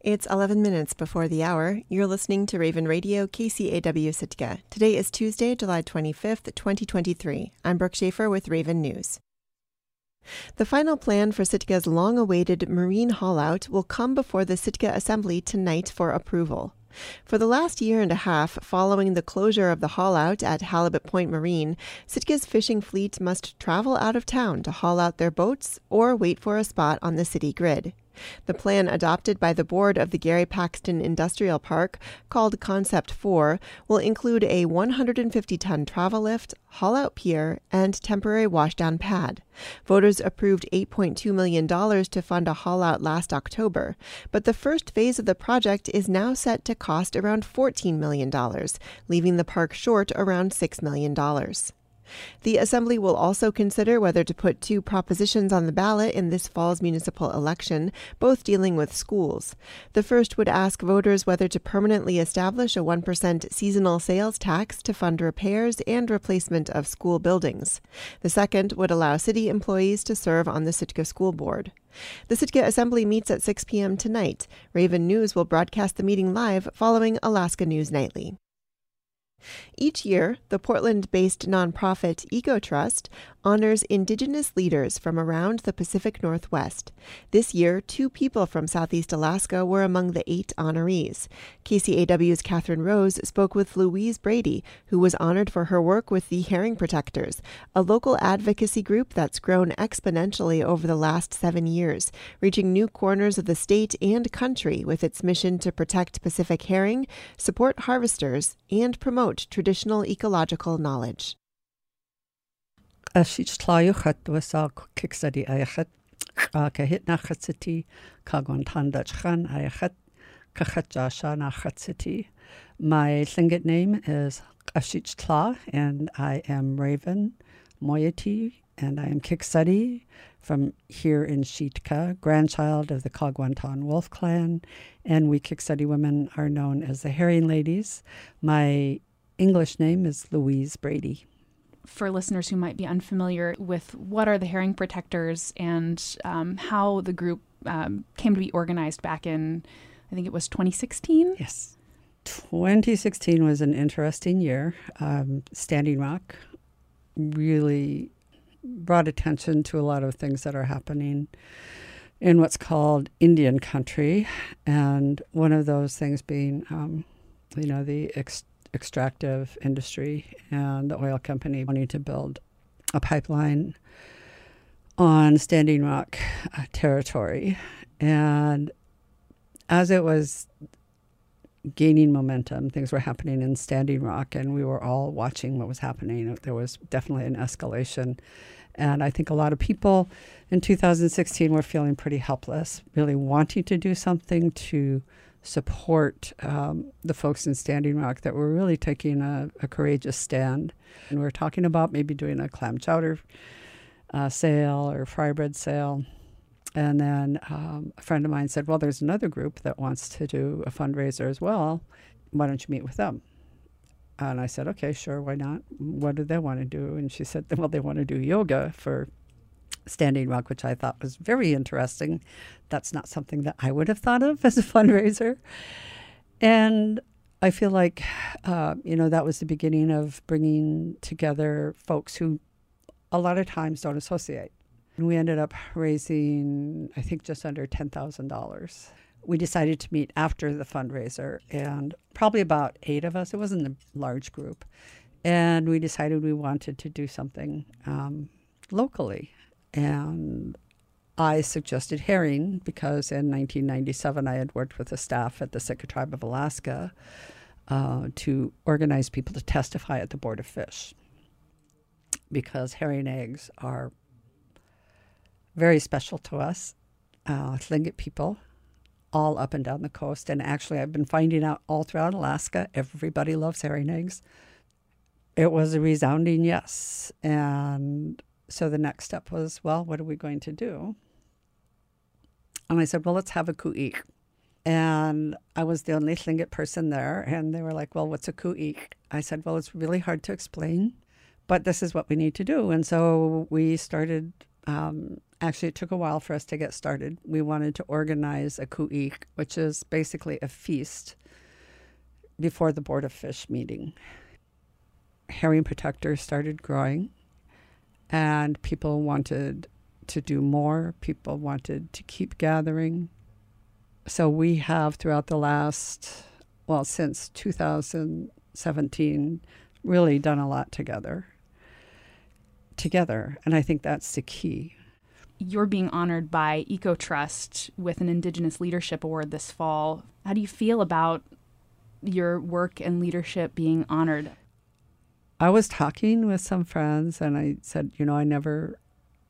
It's 11 minutes before the hour. You're listening to Raven Radio, KCAW Sitka. Today is Tuesday, July 25th, 2023. I'm Brooke Schaefer with Raven News. The final plan for Sitka's long awaited marine haulout will come before the Sitka Assembly tonight for approval. For the last year and a half following the closure of the haulout at Halibut Point Marine, Sitka's fishing fleet must travel out of town to haul out their boats or wait for a spot on the city grid. The plan adopted by the board of the Gary Paxton Industrial Park, called Concept 4, will include a 150 ton travel lift, haul out pier, and temporary washdown pad. Voters approved $8.2 million to fund a haul out last October, but the first phase of the project is now set to cost around $14 million, leaving the park short around $6 million. The Assembly will also consider whether to put two propositions on the ballot in this fall's municipal election, both dealing with schools. The first would ask voters whether to permanently establish a 1% seasonal sales tax to fund repairs and replacement of school buildings. The second would allow city employees to serve on the Sitka School Board. The Sitka Assembly meets at 6 p.m. tonight. Raven News will broadcast the meeting live following Alaska News Nightly. Each year, the Portland based nonprofit EcoTrust honors Indigenous leaders from around the Pacific Northwest. This year, two people from Southeast Alaska were among the eight honorees. KCAW's Catherine Rose spoke with Louise Brady, who was honored for her work with the Herring Protectors, a local advocacy group that's grown exponentially over the last seven years, reaching new corners of the state and country with its mission to protect Pacific herring, support harvesters, and promote traditional ecological knowledge. My Tlingit name is Ashich Tla, and I am Raven Moiety, and I am Kiksadi from here in Sitka, grandchild of the Kagwantan Wolf Clan, and we Kiksadi women are known as the Herring Ladies. My English name is Louise Brady for listeners who might be unfamiliar with what are the herring protectors and um, how the group um, came to be organized back in, I think it was 2016? Yes. 2016 was an interesting year. Um, Standing Rock really brought attention to a lot of things that are happening in what's called Indian country. And one of those things being, um, you know, the ex- extractive industry and the oil company wanting to build a pipeline on Standing Rock uh, territory. And as it was gaining momentum, things were happening in Standing Rock, and we were all watching what was happening. There was definitely an escalation. And I think a lot of people in 2016 were feeling pretty helpless, really wanting to do something to support um, the folks in Standing Rock that were really taking a, a, courageous stand. And we are talking about maybe doing a clam chowder uh, sale or fry bread sale. And then um, a friend of mine said, Well, there's another group that wants to do a fundraiser as well. Why don't you meet with them? And I said, Okay, sure, why not? What do they want to do? And she said, Well, they want to do yoga for Standing Rock, which I thought was very interesting. That's not something that I would have thought of as a fundraiser. And I feel like, uh, you know, that was the beginning of bringing together folks who a lot of times don't associate. And we ended up raising, I think, just under $10,000. We decided to meet after the fundraiser, and probably about eight of us, it wasn't a large group. And we decided we wanted to do something um, locally. And I suggested herring because in 1997 I had worked with the staff at the Sitka Tribe of Alaska uh, to organize people to testify at the Board of Fish because herring eggs are very special to us, uh, Tlingit people, all up and down the coast. And actually, I've been finding out all throughout Alaska, everybody loves herring eggs. It was a resounding yes. And so the next step was, well, what are we going to do? And I said, well, let's have a ku'ik. And I was the only Tlingit person there. And they were like, well, what's a ku'ik? I said, well, it's really hard to explain, but this is what we need to do. And so we started um, Actually, it took a while for us to get started. We wanted to organize a ku'ik, which is basically a feast before the Board of Fish meeting. Herring protectors started growing, and people wanted to do more. People wanted to keep gathering. So we have, throughout the last, well, since 2017, really done a lot together. Together. And I think that's the key you're being honored by EcoTrust with an Indigenous Leadership Award this fall. How do you feel about your work and leadership being honored? I was talking with some friends and I said, you know, I never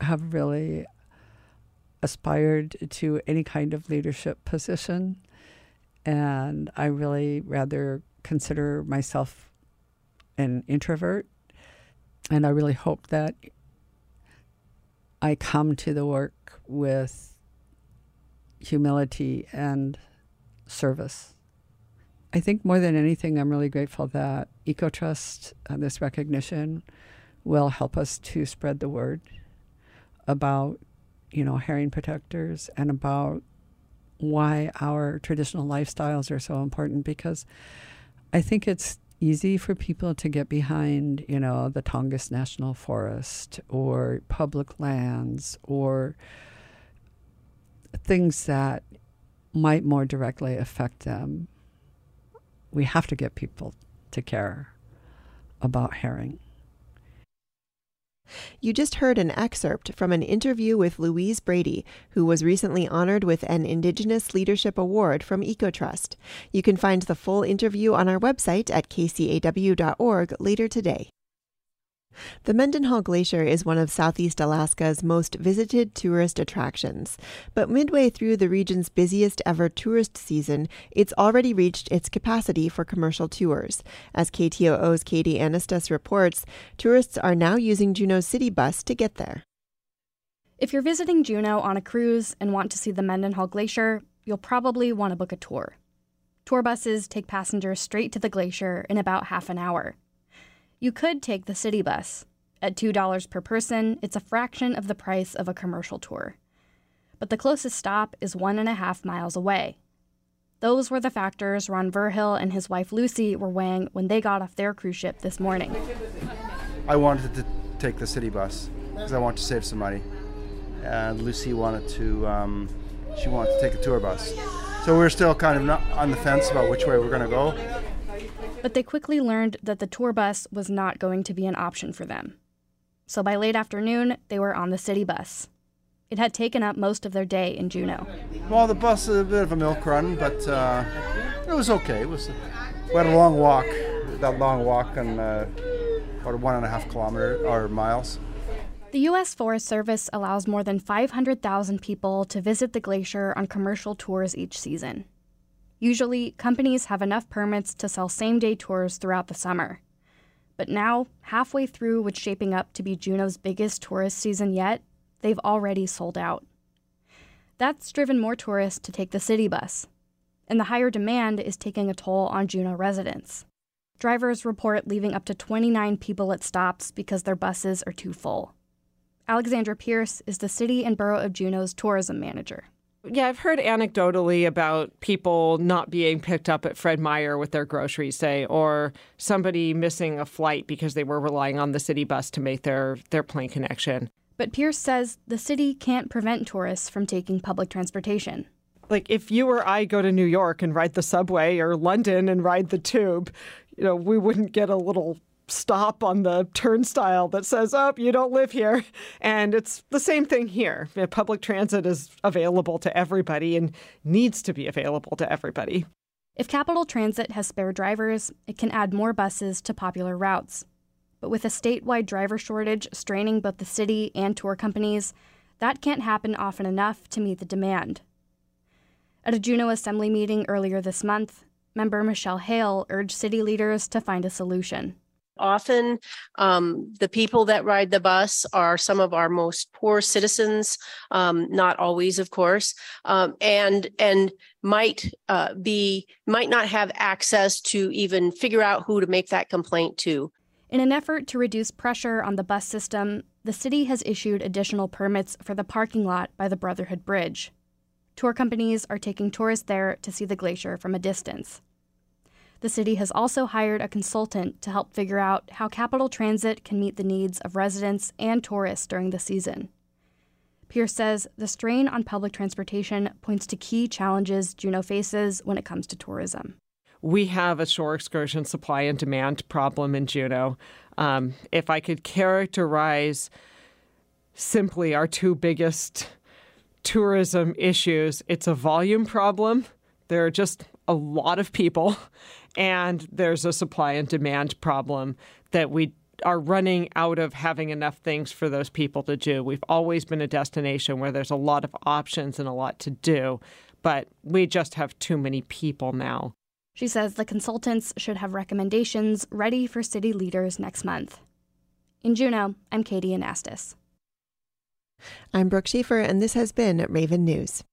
have really aspired to any kind of leadership position. And I really rather consider myself an introvert. And I really hope that I come to the work with humility and service. I think more than anything, I'm really grateful that EcoTrust, uh, this recognition, will help us to spread the word about, you know, herring protectors and about why our traditional lifestyles are so important because I think it's easy for people to get behind, you know, the Tongass National Forest or public lands or things that might more directly affect them. We have to get people to care about herring. You just heard an excerpt from an interview with Louise Brady, who was recently honored with an Indigenous Leadership Award from EcoTrust. You can find the full interview on our website at kcaw.org later today. The Mendenhall Glacier is one of Southeast Alaska's most visited tourist attractions, but midway through the region's busiest ever tourist season, it's already reached its capacity for commercial tours. As KTOO's Katie Anastas reports, tourists are now using Juneau's city bus to get there. If you're visiting Juneau on a cruise and want to see the Mendenhall Glacier, you'll probably want to book a tour. Tour buses take passengers straight to the glacier in about half an hour. You could take the city bus. At $2 per person, it's a fraction of the price of a commercial tour. But the closest stop is one and a half miles away. Those were the factors Ron Verhill and his wife Lucy were weighing when they got off their cruise ship this morning. I wanted to take the city bus because I want to save some money. And Lucy wanted to, um, she wanted to take a tour bus. So we we're still kind of not on the fence about which way we're going to go. But they quickly learned that the tour bus was not going to be an option for them. So by late afternoon, they were on the city bus. It had taken up most of their day in Juneau. Well, the bus is a bit of a milk run, but uh, it was okay. It was we had a long walk, that long walk, and uh, about one and a half kilometer or miles. The U.S. Forest Service allows more than 500,000 people to visit the glacier on commercial tours each season. Usually, companies have enough permits to sell same day tours throughout the summer. But now, halfway through what's shaping up to be Juneau's biggest tourist season yet, they've already sold out. That's driven more tourists to take the city bus, and the higher demand is taking a toll on Juneau residents. Drivers report leaving up to 29 people at stops because their buses are too full. Alexandra Pierce is the City and Borough of Juneau's tourism manager. Yeah, I've heard anecdotally about people not being picked up at Fred Meyer with their groceries, say, or somebody missing a flight because they were relying on the city bus to make their, their plane connection. But Pierce says the city can't prevent tourists from taking public transportation. Like if you or I go to New York and ride the subway or London and ride the tube, you know, we wouldn't get a little stop on the turnstile that says, oh, you don't live here. And it's the same thing here. Public transit is available to everybody and needs to be available to everybody. If Capital Transit has spare drivers, it can add more buses to popular routes. But with a statewide driver shortage straining both the city and tour companies, that can't happen often enough to meet the demand. At a Juneau Assembly meeting earlier this month, member Michelle Hale urged city leaders to find a solution. Often, um, the people that ride the bus are some of our most poor citizens. Um, not always, of course, um, and and might uh, be might not have access to even figure out who to make that complaint to. In an effort to reduce pressure on the bus system, the city has issued additional permits for the parking lot by the Brotherhood Bridge. Tour companies are taking tourists there to see the glacier from a distance. The city has also hired a consultant to help figure out how Capital Transit can meet the needs of residents and tourists during the season. Pierce says the strain on public transportation points to key challenges Juneau faces when it comes to tourism. We have a shore excursion supply and demand problem in Juneau. Um, if I could characterize simply our two biggest tourism issues, it's a volume problem. There are just a lot of people, and there's a supply and demand problem that we are running out of having enough things for those people to do. We've always been a destination where there's a lot of options and a lot to do, but we just have too many people now. She says the consultants should have recommendations ready for city leaders next month. In Juneau, I'm Katie Anastas. I'm Brooke Schaefer, and this has been Raven News.